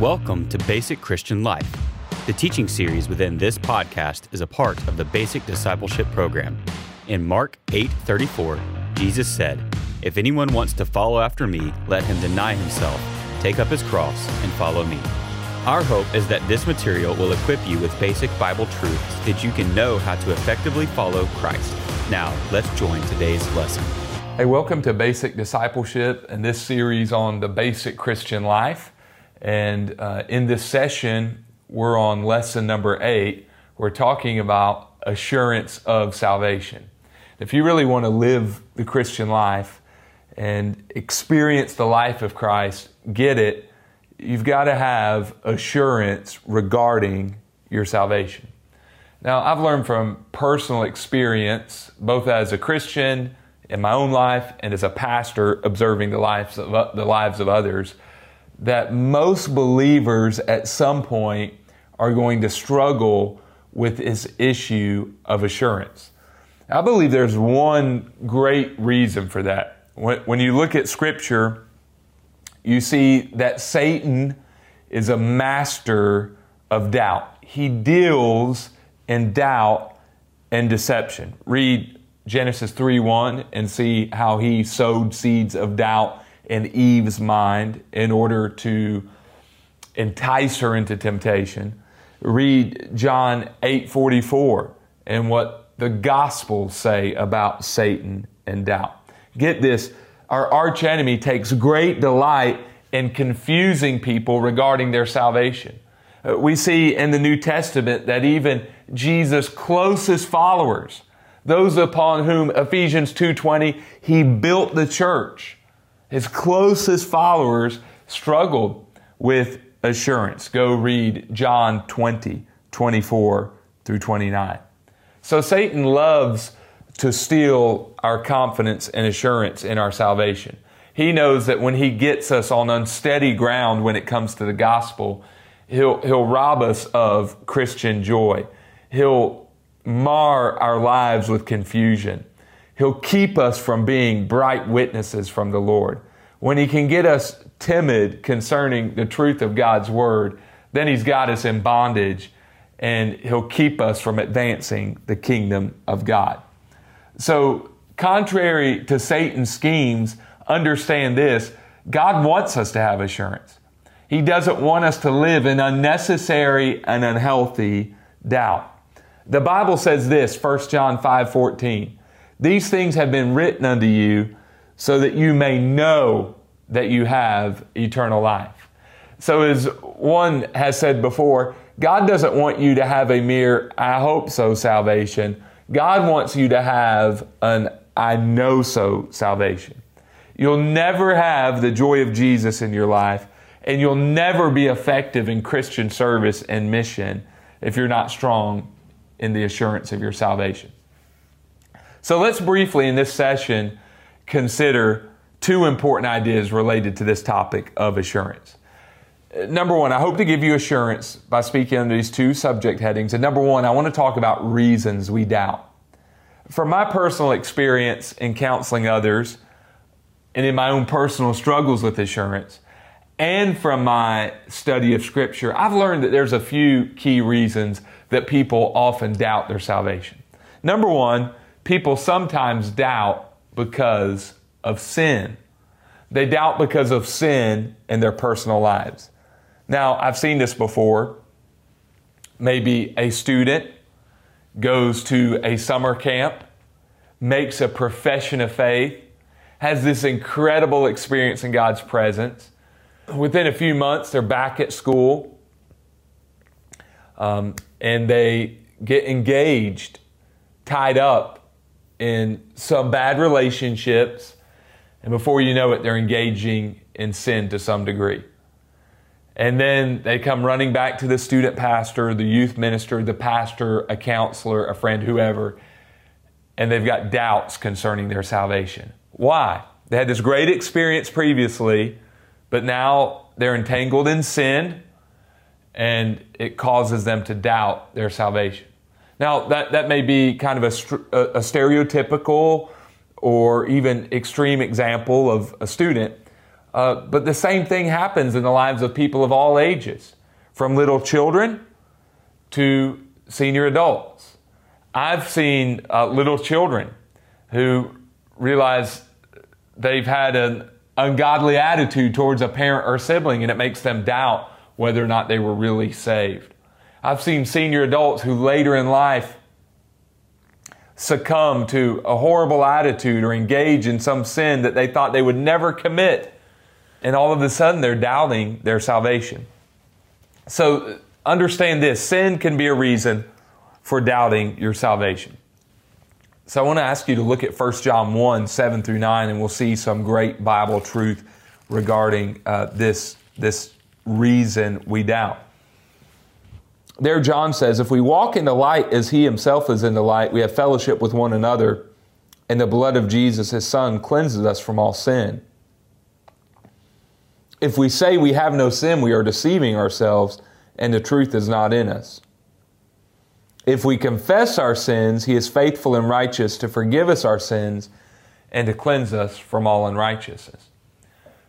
Welcome to Basic Christian Life. The teaching series within this podcast is a part of the Basic Discipleship Program. In Mark 8:34, Jesus said, "If anyone wants to follow after me, let him deny himself, take up his cross, and follow me." Our hope is that this material will equip you with basic Bible truths that you can know how to effectively follow Christ. Now, let's join today's lesson. Hey, welcome to Basic Discipleship and this series on the basic Christian life. And uh, in this session, we're on lesson number eight. We're talking about assurance of salvation. If you really want to live the Christian life and experience the life of Christ, get it, you've got to have assurance regarding your salvation. Now, I've learned from personal experience, both as a Christian in my own life and as a pastor observing the lives of, the lives of others, that most believers at some point are going to struggle with this issue of assurance. I believe there's one great reason for that. When, when you look at Scripture, you see that Satan is a master of doubt. He deals in doubt and deception. Read Genesis 3 1 and see how he sowed seeds of doubt in Eve's mind in order to entice her into temptation. Read John 8 44 and what the Gospels say about Satan and doubt. Get this our arch enemy takes great delight in confusing people regarding their salvation. Uh, we see in the New Testament that even Jesus' closest followers, those upon whom Ephesians 2:20 he built the church, his closest followers struggled with assurance. Go read John 20, 24 through 29. So Satan loves to steal our confidence and assurance in our salvation. He knows that when he gets us on unsteady ground when it comes to the gospel, he'll, he'll rob us of Christian joy. He'll mar our lives with confusion. He'll keep us from being bright witnesses from the Lord. When he can get us timid concerning the truth of God's word, then he's got us in bondage and he'll keep us from advancing the kingdom of God. So, contrary to Satan's schemes, understand this God wants us to have assurance. He doesn't want us to live in unnecessary and unhealthy doubt. The Bible says this, 1 John 5 14. These things have been written unto you so that you may know that you have eternal life. So, as one has said before, God doesn't want you to have a mere I hope so salvation. God wants you to have an I know so salvation. You'll never have the joy of Jesus in your life, and you'll never be effective in Christian service and mission if you're not strong in the assurance of your salvation. So let's briefly in this session consider two important ideas related to this topic of assurance. Number one, I hope to give you assurance by speaking under these two subject headings. And number one, I want to talk about reasons we doubt. From my personal experience in counseling others and in my own personal struggles with assurance, and from my study of Scripture, I've learned that there's a few key reasons that people often doubt their salvation. Number one, people sometimes doubt because of sin. They doubt because of sin in their personal lives. Now, I've seen this before. Maybe a student goes to a summer camp, makes a profession of faith, has this incredible experience in God's presence. Within a few months, they're back at school um, and they get engaged, tied up in some bad relationships, and before you know it, they're engaging in sin to some degree. And then they come running back to the student pastor, the youth minister, the pastor, a counselor, a friend, whoever, and they've got doubts concerning their salvation. Why? They had this great experience previously, but now they're entangled in sin and it causes them to doubt their salvation. Now, that, that may be kind of a, a stereotypical or even extreme example of a student Uh, but the same thing happens in the lives of people of all ages, from little children to senior adults. I've seen uh, little children who realize they've had an ungodly attitude towards a parent or sibling and it makes them doubt whether or not they were really saved. I've seen senior adults who later in life succumb to a horrible attitude or engage in some sin that they thought they would never commit. And all of a sudden they're doubting their salvation. So understand this sin can be a reason for doubting your salvation. So I want to ask you to look at 1 John 1 7 through 9, and we'll see some great Bible truth regarding uh, this, this reason we doubt. There, John says, If we walk in the light as he himself is in the light, we have fellowship with one another, and the blood of Jesus, his son, cleanses us from all sin. If we say we have no sin, we are deceiving ourselves, and the truth is not in us. If we confess our sins, he is faithful and righteous to forgive us our sins and to cleanse us from all unrighteousness.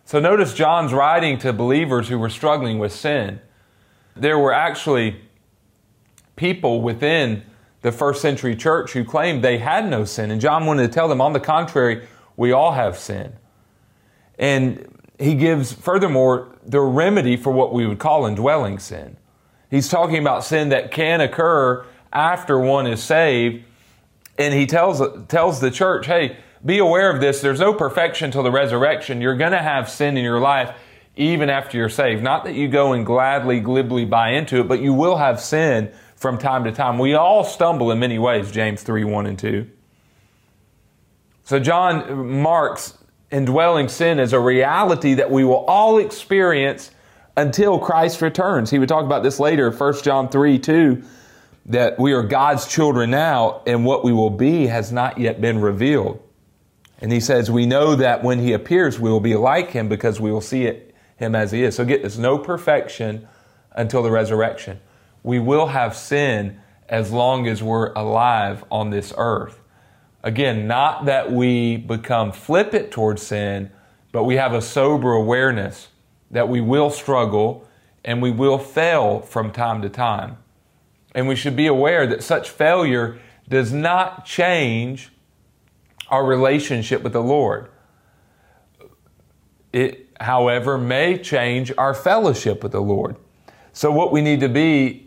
So notice John's writing to believers who were struggling with sin. There were actually people within the first century church who claimed they had no sin. And John wanted to tell them, on the contrary, we all have sin. And he gives, furthermore, the remedy for what we would call indwelling sin. He's talking about sin that can occur after one is saved. And he tells, tells the church, hey, be aware of this. There's no perfection till the resurrection. You're going to have sin in your life even after you're saved. Not that you go and gladly, glibly buy into it, but you will have sin from time to time. We all stumble in many ways, James 3 1 and 2. So John marks indwelling sin as a reality that we will all experience until Christ returns. He would talk about this later, 1 John 3 2 that we are God's children now and what we will be has not yet been revealed. And he says, We know that when he appears, we will be like him because we will see it, him as he is. So get this no perfection until the resurrection. We will have sin as long as we're alive on this earth. Again, not that we become flippant towards sin, but we have a sober awareness that we will struggle and we will fail from time to time. And we should be aware that such failure does not change our relationship with the Lord. It, however, may change our fellowship with the Lord. So, what we need to be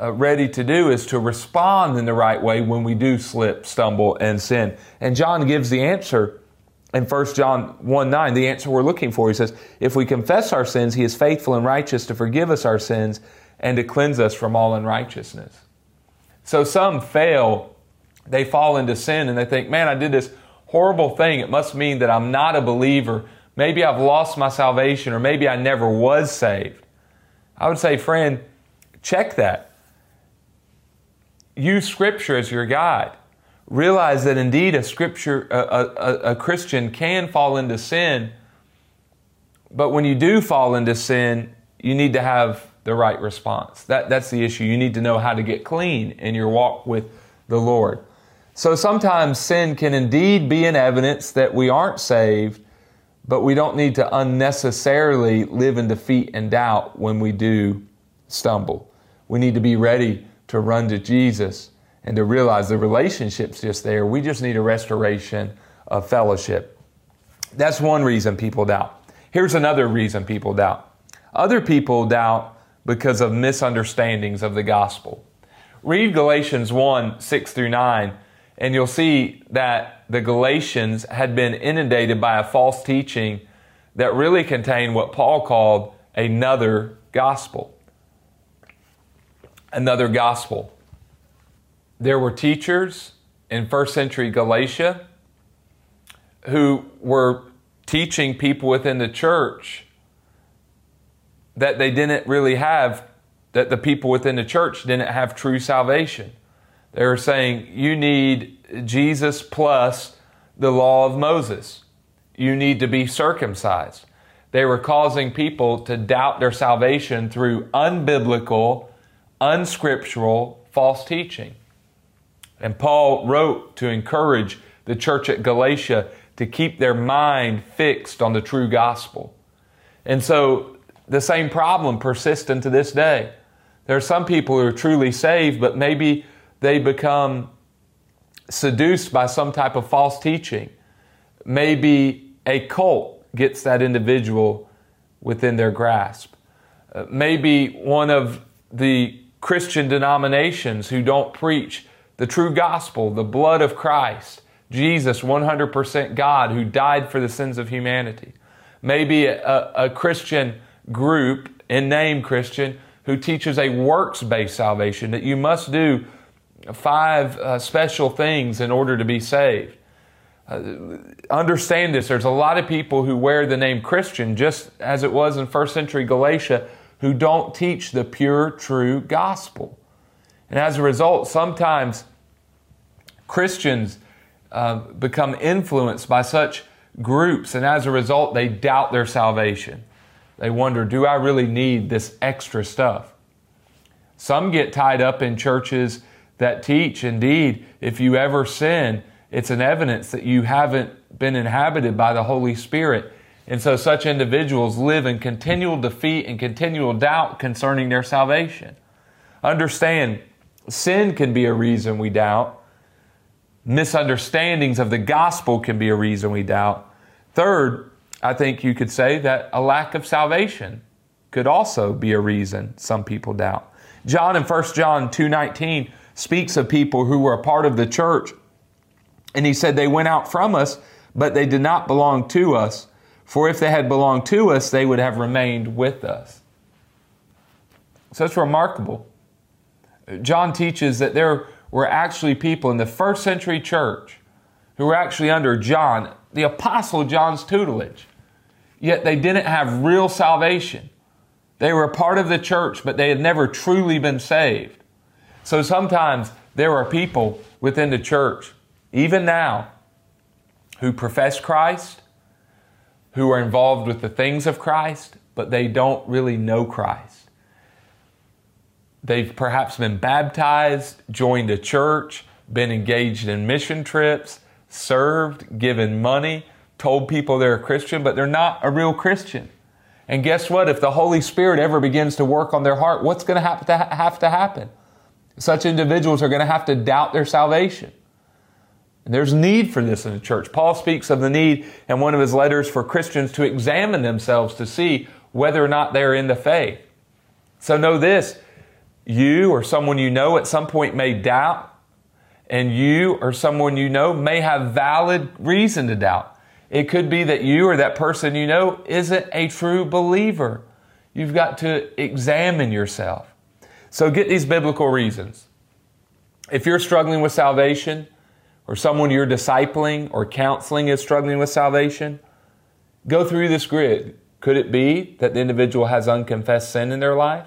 uh, ready to do is to respond in the right way when we do slip, stumble, and sin. And John gives the answer in 1 John 1 9, the answer we're looking for. He says, If we confess our sins, he is faithful and righteous to forgive us our sins and to cleanse us from all unrighteousness. So some fail, they fall into sin and they think, man, I did this horrible thing. It must mean that I'm not a believer. Maybe I've lost my salvation or maybe I never was saved. I would say, friend, check that. Use Scripture as your guide. Realize that indeed a Scripture, a, a, a Christian can fall into sin, but when you do fall into sin, you need to have the right response. That, that's the issue. You need to know how to get clean in your walk with the Lord. So sometimes sin can indeed be an evidence that we aren't saved, but we don't need to unnecessarily live in defeat and doubt when we do stumble. We need to be ready to run to Jesus and to realize the relationship's just there. We just need a restoration of fellowship. That's one reason people doubt. Here's another reason people doubt. Other people doubt because of misunderstandings of the gospel. Read Galatians 1 6 through 9, and you'll see that the Galatians had been inundated by a false teaching that really contained what Paul called another gospel. Another gospel. There were teachers in first century Galatia who were teaching people within the church that they didn't really have, that the people within the church didn't have true salvation. They were saying, you need Jesus plus the law of Moses. You need to be circumcised. They were causing people to doubt their salvation through unbiblical, unscriptural, false teaching. And Paul wrote to encourage the church at Galatia to keep their mind fixed on the true gospel. And so the same problem persists into this day. There are some people who are truly saved, but maybe they become seduced by some type of false teaching. Maybe a cult gets that individual within their grasp. Uh, maybe one of the Christian denominations who don't preach the true gospel, the blood of Christ, Jesus, 100% God, who died for the sins of humanity. Maybe a, a Christian group, in name Christian, who teaches a works based salvation, that you must do five uh, special things in order to be saved. Uh, understand this there's a lot of people who wear the name Christian, just as it was in first century Galatia, who don't teach the pure, true gospel. And as a result, sometimes Christians uh, become influenced by such groups, and as a result, they doubt their salvation. They wonder, do I really need this extra stuff? Some get tied up in churches that teach, indeed, if you ever sin, it's an evidence that you haven't been inhabited by the Holy Spirit. And so such individuals live in continual defeat and continual doubt concerning their salvation. Understand, sin can be a reason we doubt. Misunderstandings of the gospel can be a reason we doubt. Third, I think you could say that a lack of salvation could also be a reason some people doubt. John in 1 John 2:19 speaks of people who were a part of the church and he said they went out from us but they did not belong to us for if they had belonged to us they would have remained with us. So it's remarkable. John teaches that there were actually people in the first century church who were actually under John, the apostle John's tutelage yet they didn't have real salvation. They were a part of the church, but they had never truly been saved. So sometimes there are people within the church, even now, who profess Christ, who are involved with the things of Christ, but they don't really know Christ. They've perhaps been baptized, joined a church, been engaged in mission trips, served, given money, told people they're a Christian, but they're not a real Christian. And guess what? If the Holy Spirit ever begins to work on their heart, what's going to have to, happen? Such individuals are going to have to doubt their salvation. And there's need for this in the church. Paul speaks of the need in one of his letters for Christians to examine themselves to see whether or not they're in the faith. So know this you or someone you know at some point may doubt, and you or someone you know may have valid reason to doubt. It could be that you or that person you know isn't a true believer. You've got to examine yourself. So get these biblical reasons. If you're struggling with salvation, or someone you're discipling or counseling is struggling with salvation, go through this grid. Could it be that the individual has unconfessed sin in their life?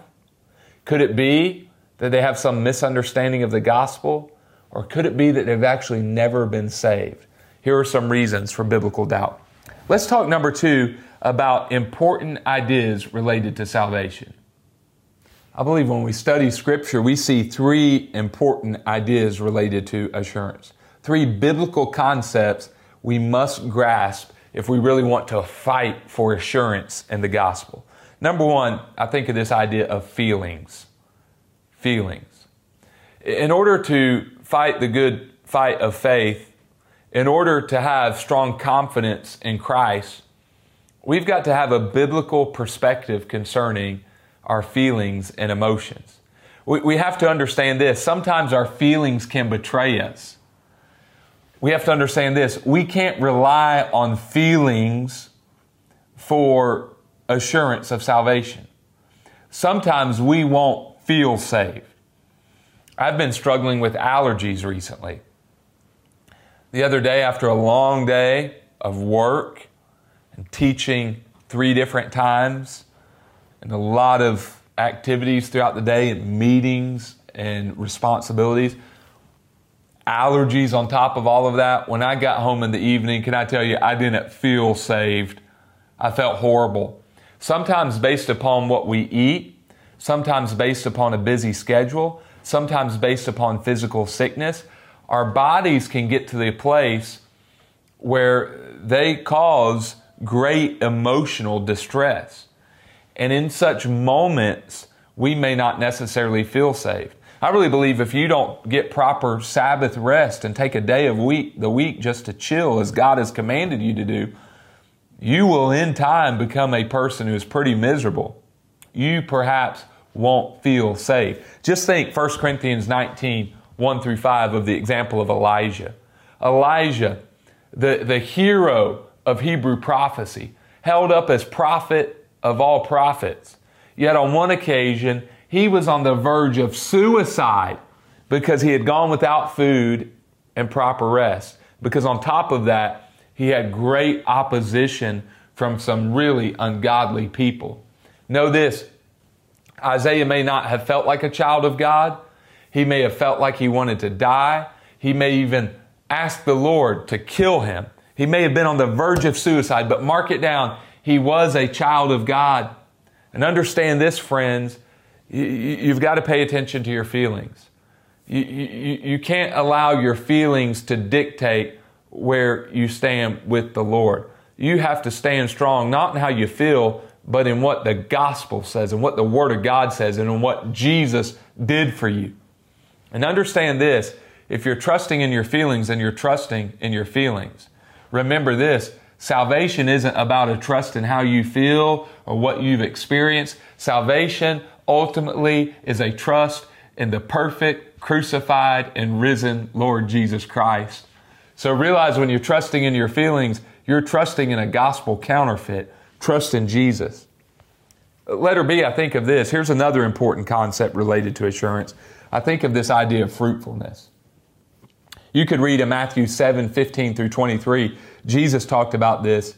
Could it be that they have some misunderstanding of the gospel? Or could it be that they've actually never been saved? Here are some reasons for biblical doubt. Let's talk number two about important ideas related to salvation. I believe when we study Scripture, we see three important ideas related to assurance. Three biblical concepts we must grasp if we really want to fight for assurance in the gospel. Number one, I think of this idea of feelings. Feelings. In order to fight the good fight of faith, in order to have strong confidence in Christ, we've got to have a biblical perspective concerning our feelings and emotions. We, we have to understand this. Sometimes our feelings can betray us. We have to understand this. We can't rely on feelings for assurance of salvation. Sometimes we won't feel saved. I've been struggling with allergies recently the other day after a long day of work and teaching three different times and a lot of activities throughout the day and meetings and responsibilities. Allergies on top of all of that. When I got home in the evening, can I tell you, I didn't feel saved. I felt horrible. Sometimes based upon what we eat, sometimes based upon a busy schedule, sometimes based upon physical sickness, our bodies can get to the place where they cause great emotional distress. And in such moments, we may not necessarily feel saved. I really believe if you don't get proper Sabbath rest and take a day of week, the week just to chill as God has commanded you to do, you will in time become a person who is pretty miserable. You perhaps won't feel safe. Just think 1 Corinthians 19, 1 through 5 of the example of Elijah. Elijah, the, the hero of Hebrew prophecy, held up as prophet of all prophets. Yet on one occasion, he was on the verge of suicide because he had gone without food and proper rest. Because on top of that, he had great opposition from some really ungodly people. Know this Isaiah may not have felt like a child of God. He may have felt like he wanted to die. He may even ask the Lord to kill him. He may have been on the verge of suicide, but mark it down. He was a child of God. And understand this, friends, you've got to pay attention to your feelings. You, you, can't allow your feelings to dictate where you stand with the Lord. You have to stand strong, not in how you feel, but in what the gospel says and what the Word of God says and in what Jesus did for you. And understand this if you're trusting in your feelings, then you're trusting in your feelings. Remember this salvation isn't about a trust in how you feel or what you've experienced. Salvation ultimately is a trust in the perfect, crucified, and risen Lord Jesus Christ. So realize when you're trusting in your feelings, you're trusting in a gospel counterfeit. Trust in Jesus. Letter B, I think of this. Here's another important concept related to assurance. I think of this idea of fruitfulness. You could read in Matthew 7 15 through 23. Jesus talked about this.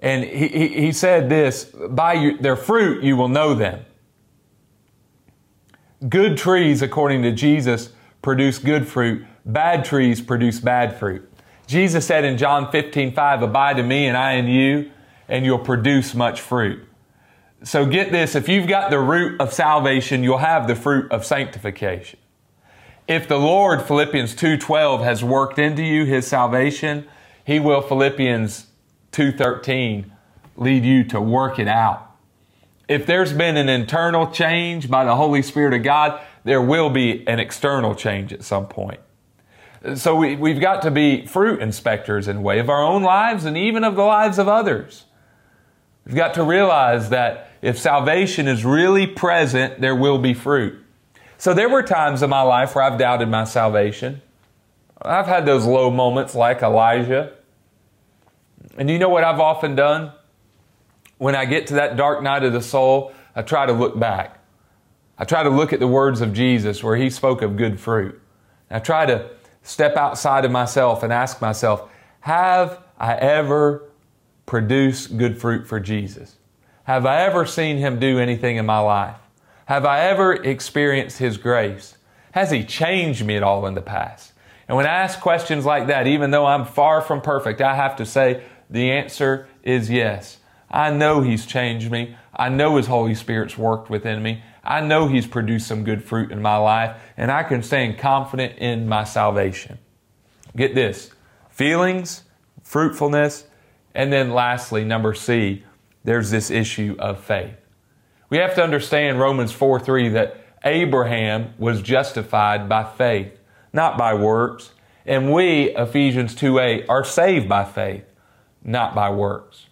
And he, he, he said this By your, their fruit you will know them. Good trees, according to Jesus, produce good fruit. Bad trees produce bad fruit. Jesus said in John 15 5, Abide in me and I in you, and you'll produce much fruit. So get this if you've got the root of salvation, you'll have the fruit of sanctification. If the Lord, Philippians 2:12 has worked into you his salvation, he will Philippians 2:13 lead you to work it out. If there's been an internal change by the Holy Spirit of God, there will be an external change at some point. So we, we've got to be fruit inspectors in a way of our own lives and even of the lives of others. We've got to realize that if salvation is really present, there will be fruit. So there were times in my life where I've doubted my salvation. I've had those low moments like Elijah. And you know what I've often done? When I get to that dark night of the soul, I try to look back. I try to look at the words of Jesus where he spoke of good fruit. I try to step outside of myself and ask myself, have I ever produced good fruit for Jesus? Have I ever seen him do anything in my life? Have I ever experienced His grace? Has He changed me at all in the past? And when I ask questions like that, even though I'm far from perfect, I have to say the answer is yes. I know He's changed me. I know His Holy Spirit's worked within me. I know He's produced some good fruit in my life, and I can stand confident in my salvation. Get this feelings, fruitfulness, and then lastly, number C, there's this issue of faith. We have to understand Romans 4 3 that Abraham was justified by faith, not by works. And we, Ephesians 2 8, are saved by faith, not by works.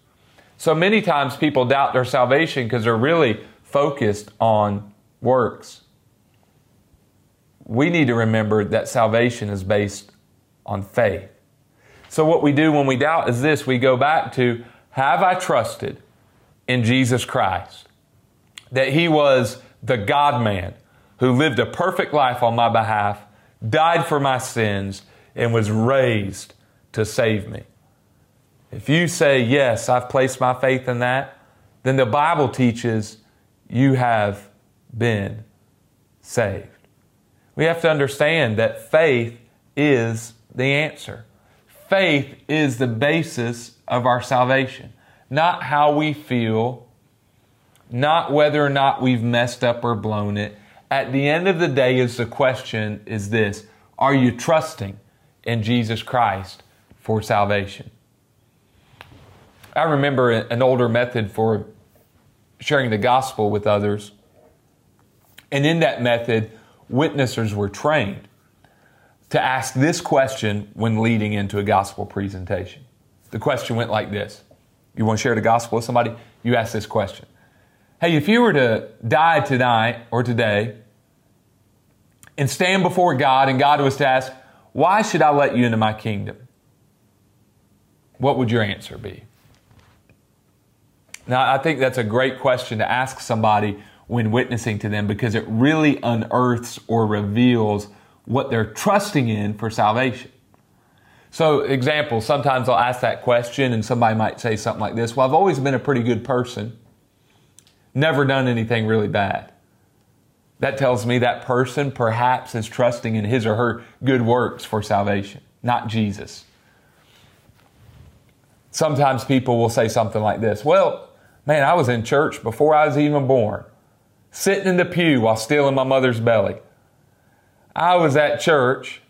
So many times people doubt their salvation because they're really focused on works. We need to remember that salvation is based on faith. So, what we do when we doubt is this we go back to Have I trusted in Jesus Christ? that he was the God man who lived a perfect life on my behalf, died for my sins, and was raised to save me. If you say, Yes, I've placed my faith in that, then the Bible teaches you have been saved. We have to understand that faith is the answer. Faith is the basis of our salvation, not how we feel not whether or not we've messed up or blown it. At the end of the day, is the question is this Are you trusting in Jesus Christ for salvation? I remember an older method for sharing the gospel with others. And in that method, witnessers were trained to ask this question when leading into a gospel presentation. The question went like this You want to share the gospel with somebody? You ask this question Hey, if you were to die tonight or today and stand before God, and God was to ask, Why should I let you into my kingdom? What would your answer be? Now, I think that's a great question to ask somebody when witnessing to them because it really unearths or reveals what they're trusting in for salvation. So, example, sometimes I'll ask that question and somebody might say something like this Well, I've always been a pretty good person, never done anything really bad. That tells me that person perhaps is trusting in his or her good works for salvation, not Jesus. Sometimes people will say something like this Well, man, I was in church before I was even born, sitting in the pew while still in my mother's belly. I was at church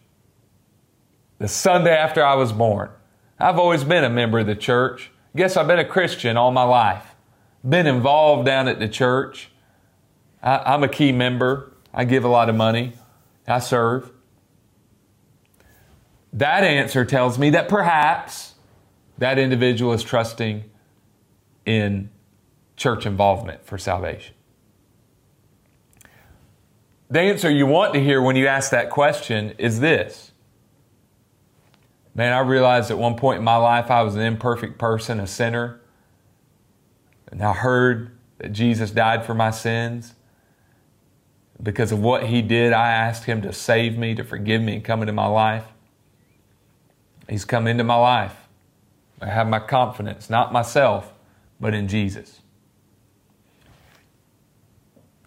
the Sunday after I was born. I've always been a member of the church. Guess I've been a Christian all my life. Been involved down at the church. I, am a key member. I give a lot of money. I serve. That answer tells me that perhaps that individual is trusting in church involvement for salvation. The answer you want to hear when you ask that question is this Man, I realized at one point in my life I was an imperfect person, a sinner. And I heard that Jesus died for my sins. Because of what he did, I asked him to save me, to forgive me, and come into my life. He's come into my life. I have my confidence, not myself, but in Jesus.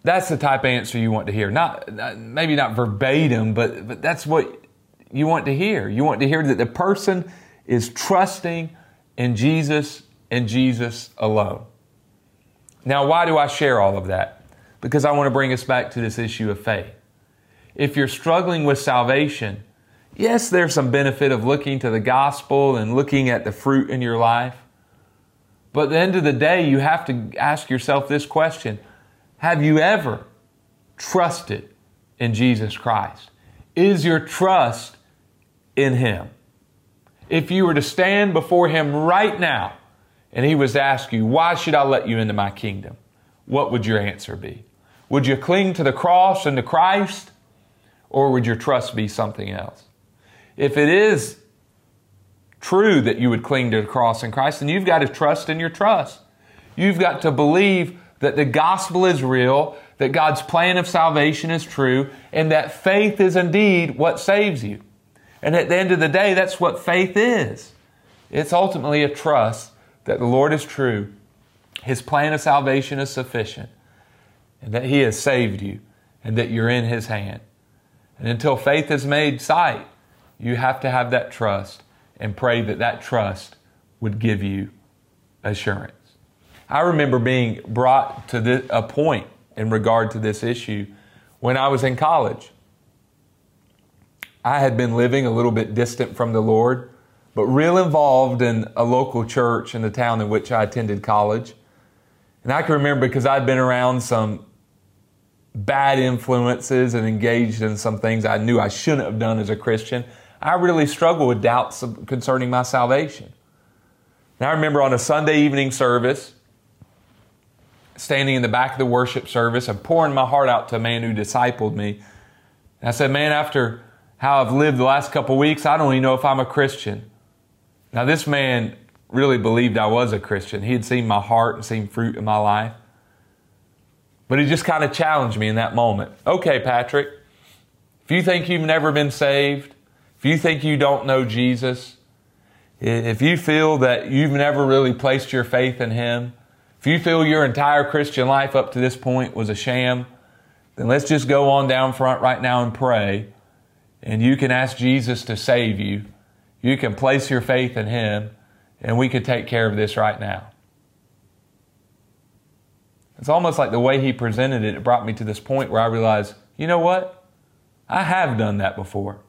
That's the type of answer you want to hear. Not, maybe not verbatim, but, but that's what you want to hear. You want to hear that the person is trusting in Jesus and Jesus alone. Now, why do I share all of that? Because I want to bring us back to this issue of faith. If you're struggling with salvation, yes, there's some benefit of looking to the gospel and looking at the fruit in your life. But at the end of the day, you have to ask yourself this question have you ever trusted in Jesus Christ? Is your trust in Him? If you were to stand before Him right now and He was to ask you, Why should I let you into my kingdom? What would your answer be? Would you cling to the cross and to Christ? Or would your trust be something else? If it is true that you would cling to the cross and Christ, then you've got to trust in your trust. You've got to believe that the gospel is real, that God's plan of salvation is true, and that faith is indeed what saves you. And at the end of the day, that's what faith is. It's ultimately a trust that the Lord is true, His plan of salvation is sufficient, and that He has saved you, and that you're in His hand. And until faith is made sight, you have to have that trust and pray that that trust would give you assurance. I remember being brought to this, a point in regard to this issue when I was in college. I had been living a little bit distant from the Lord, but real involved in a local church in the town in which I attended college. And I can remember because I'd been around some bad influences and engaged in some things I knew I shouldn't have done as a Christian. I really struggled with doubts concerning my salvation. And I remember on a Sunday evening service, standing in the back of the worship service and pouring my heart out to a man who discipled me. And I said, Man, after how I've lived the last couple weeks, I don't even know if I'm a Christian. Now, this man really believed I was a Christian. He had seen my heart and seen fruit in my life. But he just kind of challenged me in that moment. Okay, Patrick, if you think you've never been saved, if you think you don't know Jesus, if you feel that you've never really placed your faith in Him, if you feel your entire Christian life up to this point was a sham, then let's just go on down front right now and pray. And you can ask Jesus to save you. You can place your faith in Him, and we can take care of this right now. It's almost like the way he presented it, it brought me to this point where I realized, you know what? I have done that before.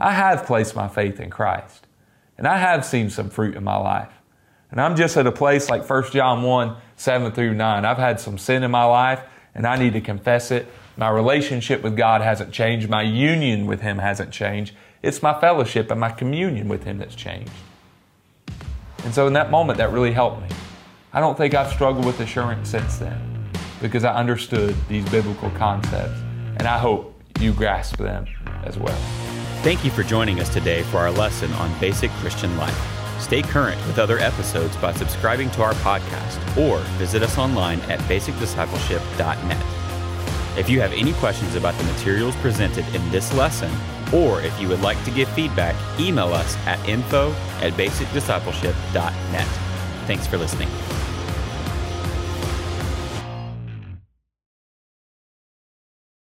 I have placed my faith in Christ, and I have seen some fruit in my life. And I'm just at a place like 1 John 1 7 through 9. I've had some sin in my life and I need to confess it. My relationship with God hasn't changed. My union with Him hasn't changed. It's my fellowship and my communion with Him that's changed. And so in that moment, that really helped me. I don't think I've struggled with assurance since then because I understood these biblical concepts. And I hope you grasp them as well. Thank you for joining us today for our lesson on basic Christian life. Stay current with other episodes by subscribing to our podcast or visit us online at basicdiscipleship.net. If you have any questions about the materials presented in this lesson, or if you would like to give feedback, email us at info at basicdiscipleship.net. Thanks for listening.